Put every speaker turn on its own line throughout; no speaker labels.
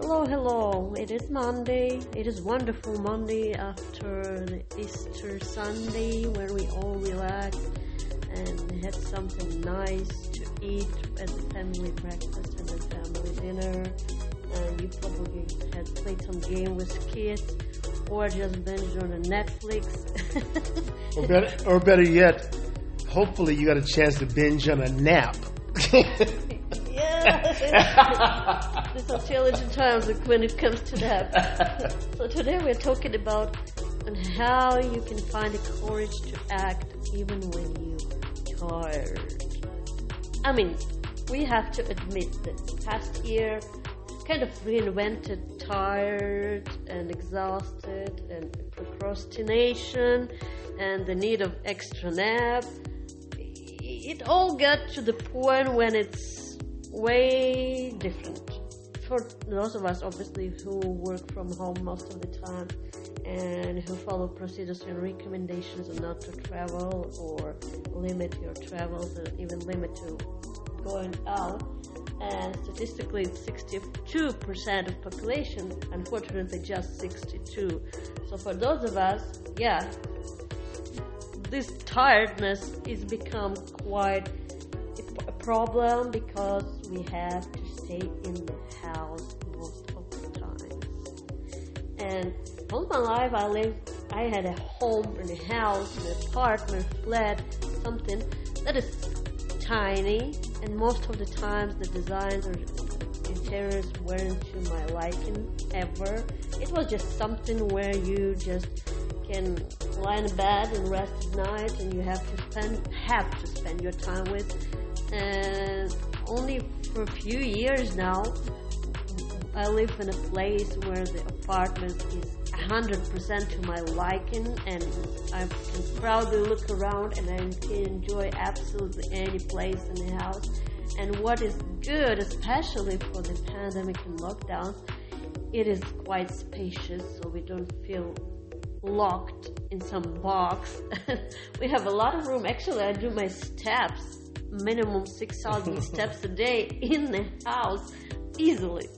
Hello, hello. It is Monday. It is wonderful Monday after the Easter Sunday where we all relax and had something nice to eat as a family breakfast and a family dinner. And you probably had played some game with kids or just binge on a Netflix.
or, better, or better yet, hopefully you got a chance to binge on a nap.
These are challenging times when it comes to that. so today we're talking about on how you can find the courage to act even when you're tired. I mean, we have to admit that the past year kind of reinvented tired and exhausted and procrastination and the need of extra nap. It all got to the point when it's way different. For those of us obviously who work from home most of the time and who follow procedures and recommendations not to travel or limit your travels or even limit to going out and statistically 62% of population unfortunately just 62 so for those of us yeah this tiredness is become quite a problem because we have to stay in the house most of the time. And all my life, I lived, I had a home and a house, an apartment, flat, something that is tiny, and most of the times the designs or interiors weren't to my liking ever. It was just something where you just can lie in bed and rest at night, and you have to spend have to spend your time with and only for a few years now I live in a place where the apartment is 100% to my liking and I can proudly look around and I can enjoy absolutely any place in the house. And what is good especially for the pandemic and lockdown it is quite spacious so we don't feel locked in some box. We have a lot of room. Actually I do my steps minimum 6,000 steps a day in the house easily.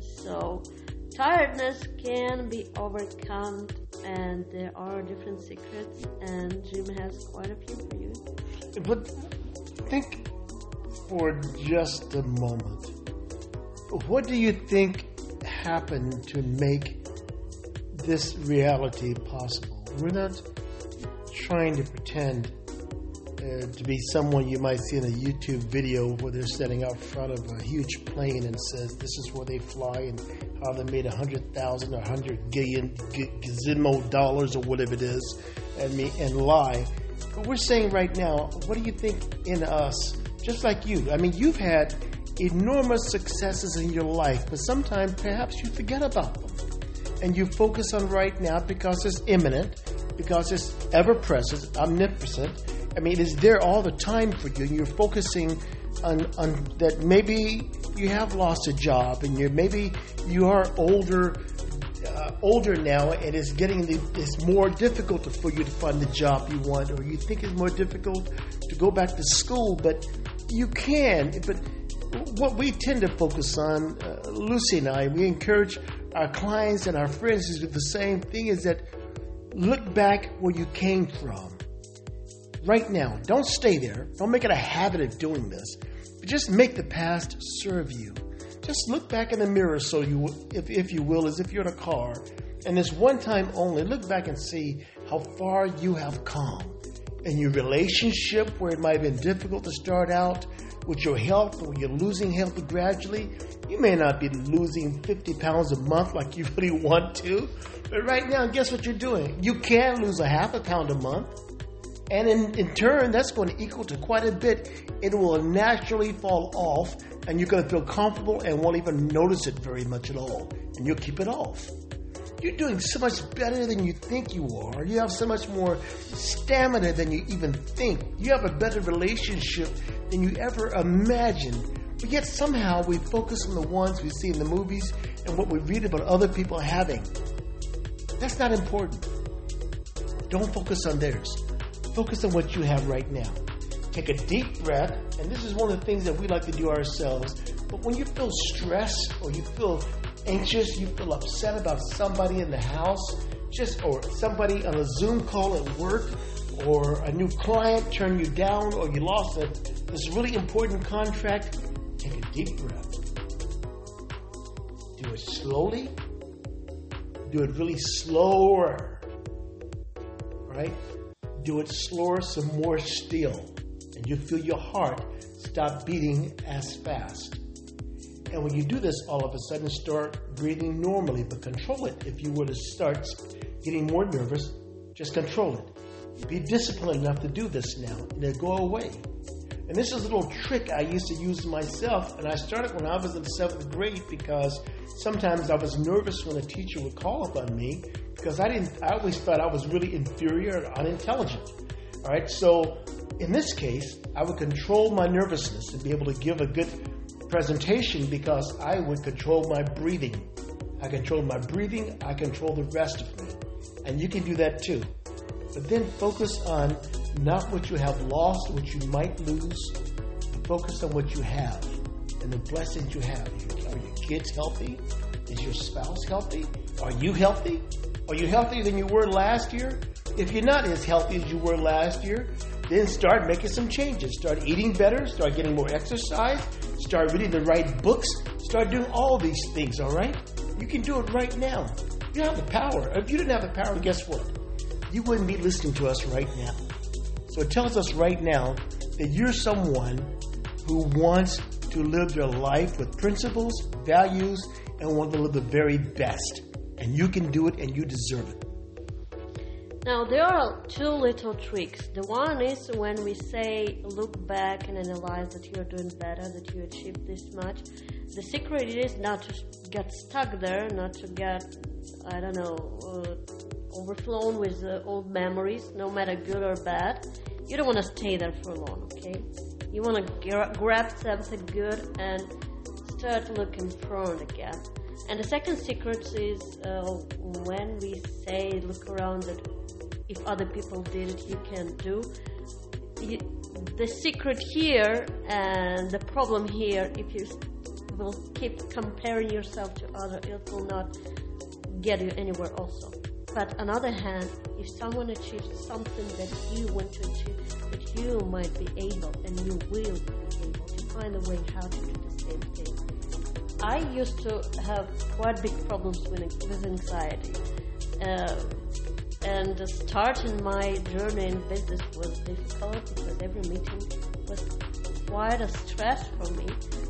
So, tiredness can be overcome, and there are different secrets, and Jim has quite a few for you.
But think for just a moment. What do you think happened to make this reality possible? We're not trying to pretend to be someone you might see in a YouTube video where they're standing out front of a huge plane and says this is where they fly and how they made a hundred thousand or hundred gillion gazimo dollars or whatever it is and me and lie. But we're saying right now, what do you think in us? Just like you, I mean, you've had enormous successes in your life, but sometimes perhaps you forget about them and you focus on right now because it's imminent, because it's ever present, omnipresent, I mean, it's there all the time for you, and you're focusing on, on that. Maybe you have lost a job, and you maybe you are older, uh, older now, and it's getting the, it's more difficult for you to find the job you want, or you think it's more difficult to go back to school, but you can. But what we tend to focus on, uh, Lucy and I, we encourage our clients and our friends to do the same thing: is that look back where you came from right now. Don't stay there. Don't make it a habit of doing this. But just make the past serve you. Just look back in the mirror, so you, if, if you will, as if you're in a car, and this one time only, look back and see how far you have come in your relationship, where it might have been difficult to start out with your health, or you're losing health gradually. You may not be losing 50 pounds a month like you really want to, but right now, guess what you're doing? You can lose a half a pound a month. And in, in turn, that's going to equal to quite a bit. It will naturally fall off, and you're going to feel comfortable and won't even notice it very much at all. And you'll keep it off. You're doing so much better than you think you are. You have so much more stamina than you even think. You have a better relationship than you ever imagined. But yet somehow we focus on the ones we see in the movies and what we read about other people having. That's not important. Don't focus on theirs. Focus on what you have right now. Take a deep breath, and this is one of the things that we like to do ourselves. But when you feel stress or you feel anxious, you feel upset about somebody in the house, just or somebody on a Zoom call at work, or a new client turned you down, or you lost a, this really important contract, take a deep breath. Do it slowly. Do it really slower. Right? Do it slower, some more still. And you feel your heart stop beating as fast. And when you do this, all of a sudden start breathing normally, but control it. If you were to start getting more nervous, just control it. Be disciplined enough to do this now, and it'll go away. And this is a little trick I used to use myself, and I started when I was in seventh grade because sometimes I was nervous when a teacher would call upon me because I didn't. I always thought I was really inferior and unintelligent. All right, so in this case, I would control my nervousness and be able to give a good presentation because I would control my breathing. I control my breathing, I control the rest of me. And you can do that too. But then focus on not what you have lost, what you might lose, focus on what you have and the blessings you have. Are your kids healthy? Is your spouse healthy? Are you healthy? Are you healthier than you were last year? If you're not as healthy as you were last year, then start making some changes. Start eating better, start getting more exercise, start reading the right books, start doing all these things, all right? You can do it right now. You have the power. If you didn't have the power, guess what? You wouldn't be listening to us right now. So it tells us right now that you're someone who wants to live their life with principles, values, and want to live the very best. And you can do it and you deserve it.
Now, there are two little tricks. The one is when we say, look back and analyze that you're doing better, that you achieved this much. The secret is not to get stuck there, not to get, I don't know, uh, overflown with uh, old memories, no matter good or bad. You don't want to stay there for long, okay? You want to gra- grab something good and start looking forward again. And the second secret is uh, when we say, look around that if other people did it, you can do. You, the secret here and the problem here, if you will keep comparing yourself to other, it will not get you anywhere also. But on the other hand, if someone achieves something that you want to achieve, that you might be able and you will be able to find a way how to do the same thing. I used to have quite big problems with, with anxiety. Uh, and starting my journey in business was difficult because every meeting was quite a stress for me.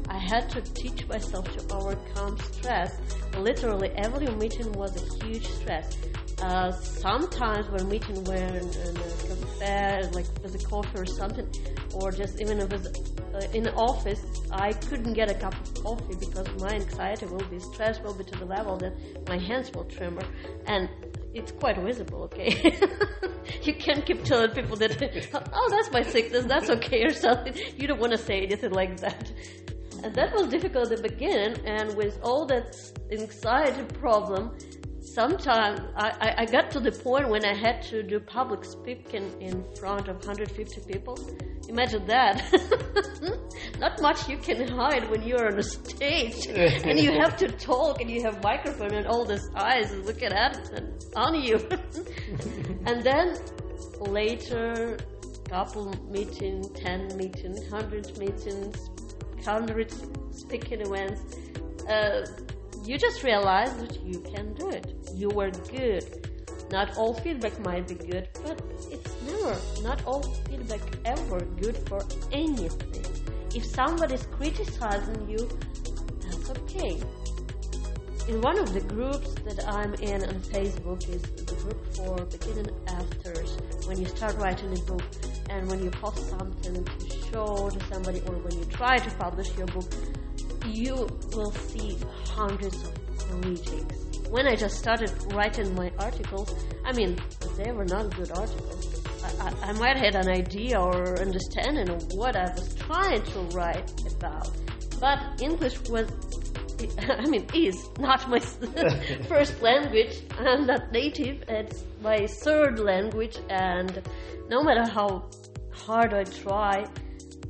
I had to teach myself to overcome stress. Literally, every meeting was a huge stress. Uh, sometimes when meeting were in, in a cafe, like with a coffee or something, or just even was uh, in office, I couldn't get a cup of coffee because my anxiety will be stress will be to the level that my hands will tremor. And it's quite visible, okay? you can't keep telling people that, oh, that's my sickness, that's okay, or something. You don't want to say anything like that. And that was difficult at the beginning, and with all that anxiety problem, sometimes I, I, got to the point when I had to do public speaking in front of 150 people. Imagine that. Not much you can hide when you're on a stage and you have to talk and you have microphone and all these eyes looking at and on you. and then later, couple meeting, ten meetings, hundred meetings, hundreds speaking events. Uh, you just realize that you can do it. You were good. Not all feedback might be good, but it's never, not all feedback ever good for anything. If somebody is criticizing you, that's okay. In one of the groups that I'm in on Facebook is the group for beginning afters. When you start writing a book and when you post something to show to somebody or when you try to publish your book, you will see hundreds of readings. When I just started writing my articles, I mean, they were not good articles. I, I, I might have an idea or understanding of what I was trying to write about, but English was I mean, is not my first language. I'm not native. It's my third language, and no matter how hard I try,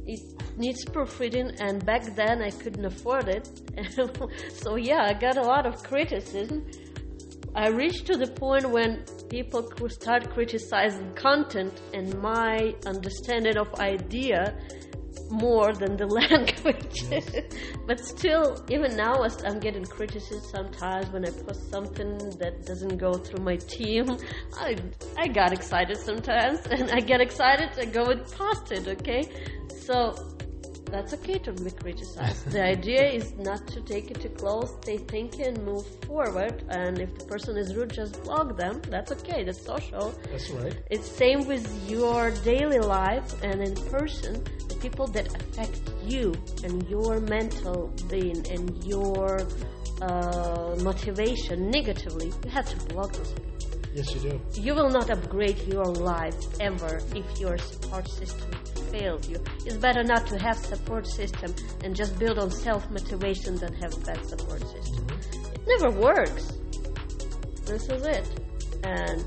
it needs proofreading, and back then I couldn't afford it. so yeah, I got a lot of criticism. I reached to the point when people could start criticizing content and my understanding of idea more than the language. but still, even now, I'm getting criticism sometimes when I post something that doesn't go through my team. I I got excited sometimes, and I get excited. I go and post it. Okay, so that's okay to be criticized. the idea is not to take it too close, stay thinking, and move forward. And if the person is rude, just block them. That's okay. That's social.
That's right.
It's same with your daily life and in person. People that affect you and your mental being and your uh, motivation negatively, you have to block those people.
Yes, you do.
You will not upgrade your life ever if your support system fails you. It's better not to have support system and just build on self motivation than have bad support system. It never works. This is it. And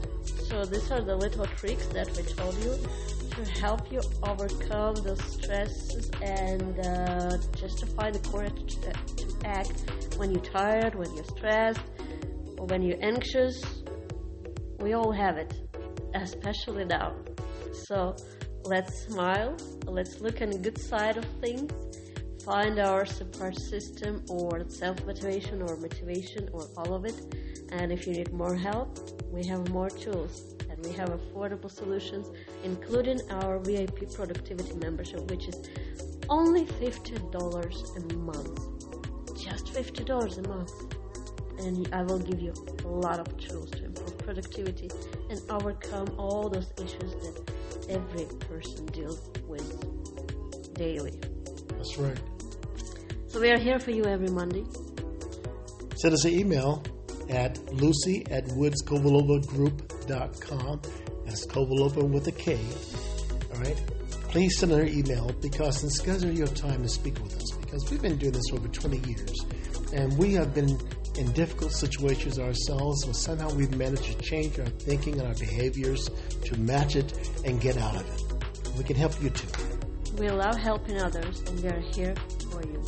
so these are the little tricks that we told you to help you overcome the stresses and uh, justify the courage to, act when you're tired, when you're stressed, or when you're anxious. We all have it, especially now. So let's smile, let's look on the good side of things, find our support system or self motivation or motivation or all of it. And if you need more help, we have more tools and we have affordable solutions, including our VIP productivity membership, which is only $50 a month. Just $50 a month. And I will give you a lot of tools to improve productivity and overcome all those issues that every person deals with daily.
That's right.
So we are here for you every Monday.
Send us an email at lucy at woodskovalova.group.com. That's Kovalova with a K. All right. Please send an email because and schedule your time to speak with us because we've been doing this for over 20 years and we have been in difficult situations ourselves, but somehow we've managed to change our thinking and our behaviors to match it and get out of it. We can help you too.
We love helping others and we are here for you.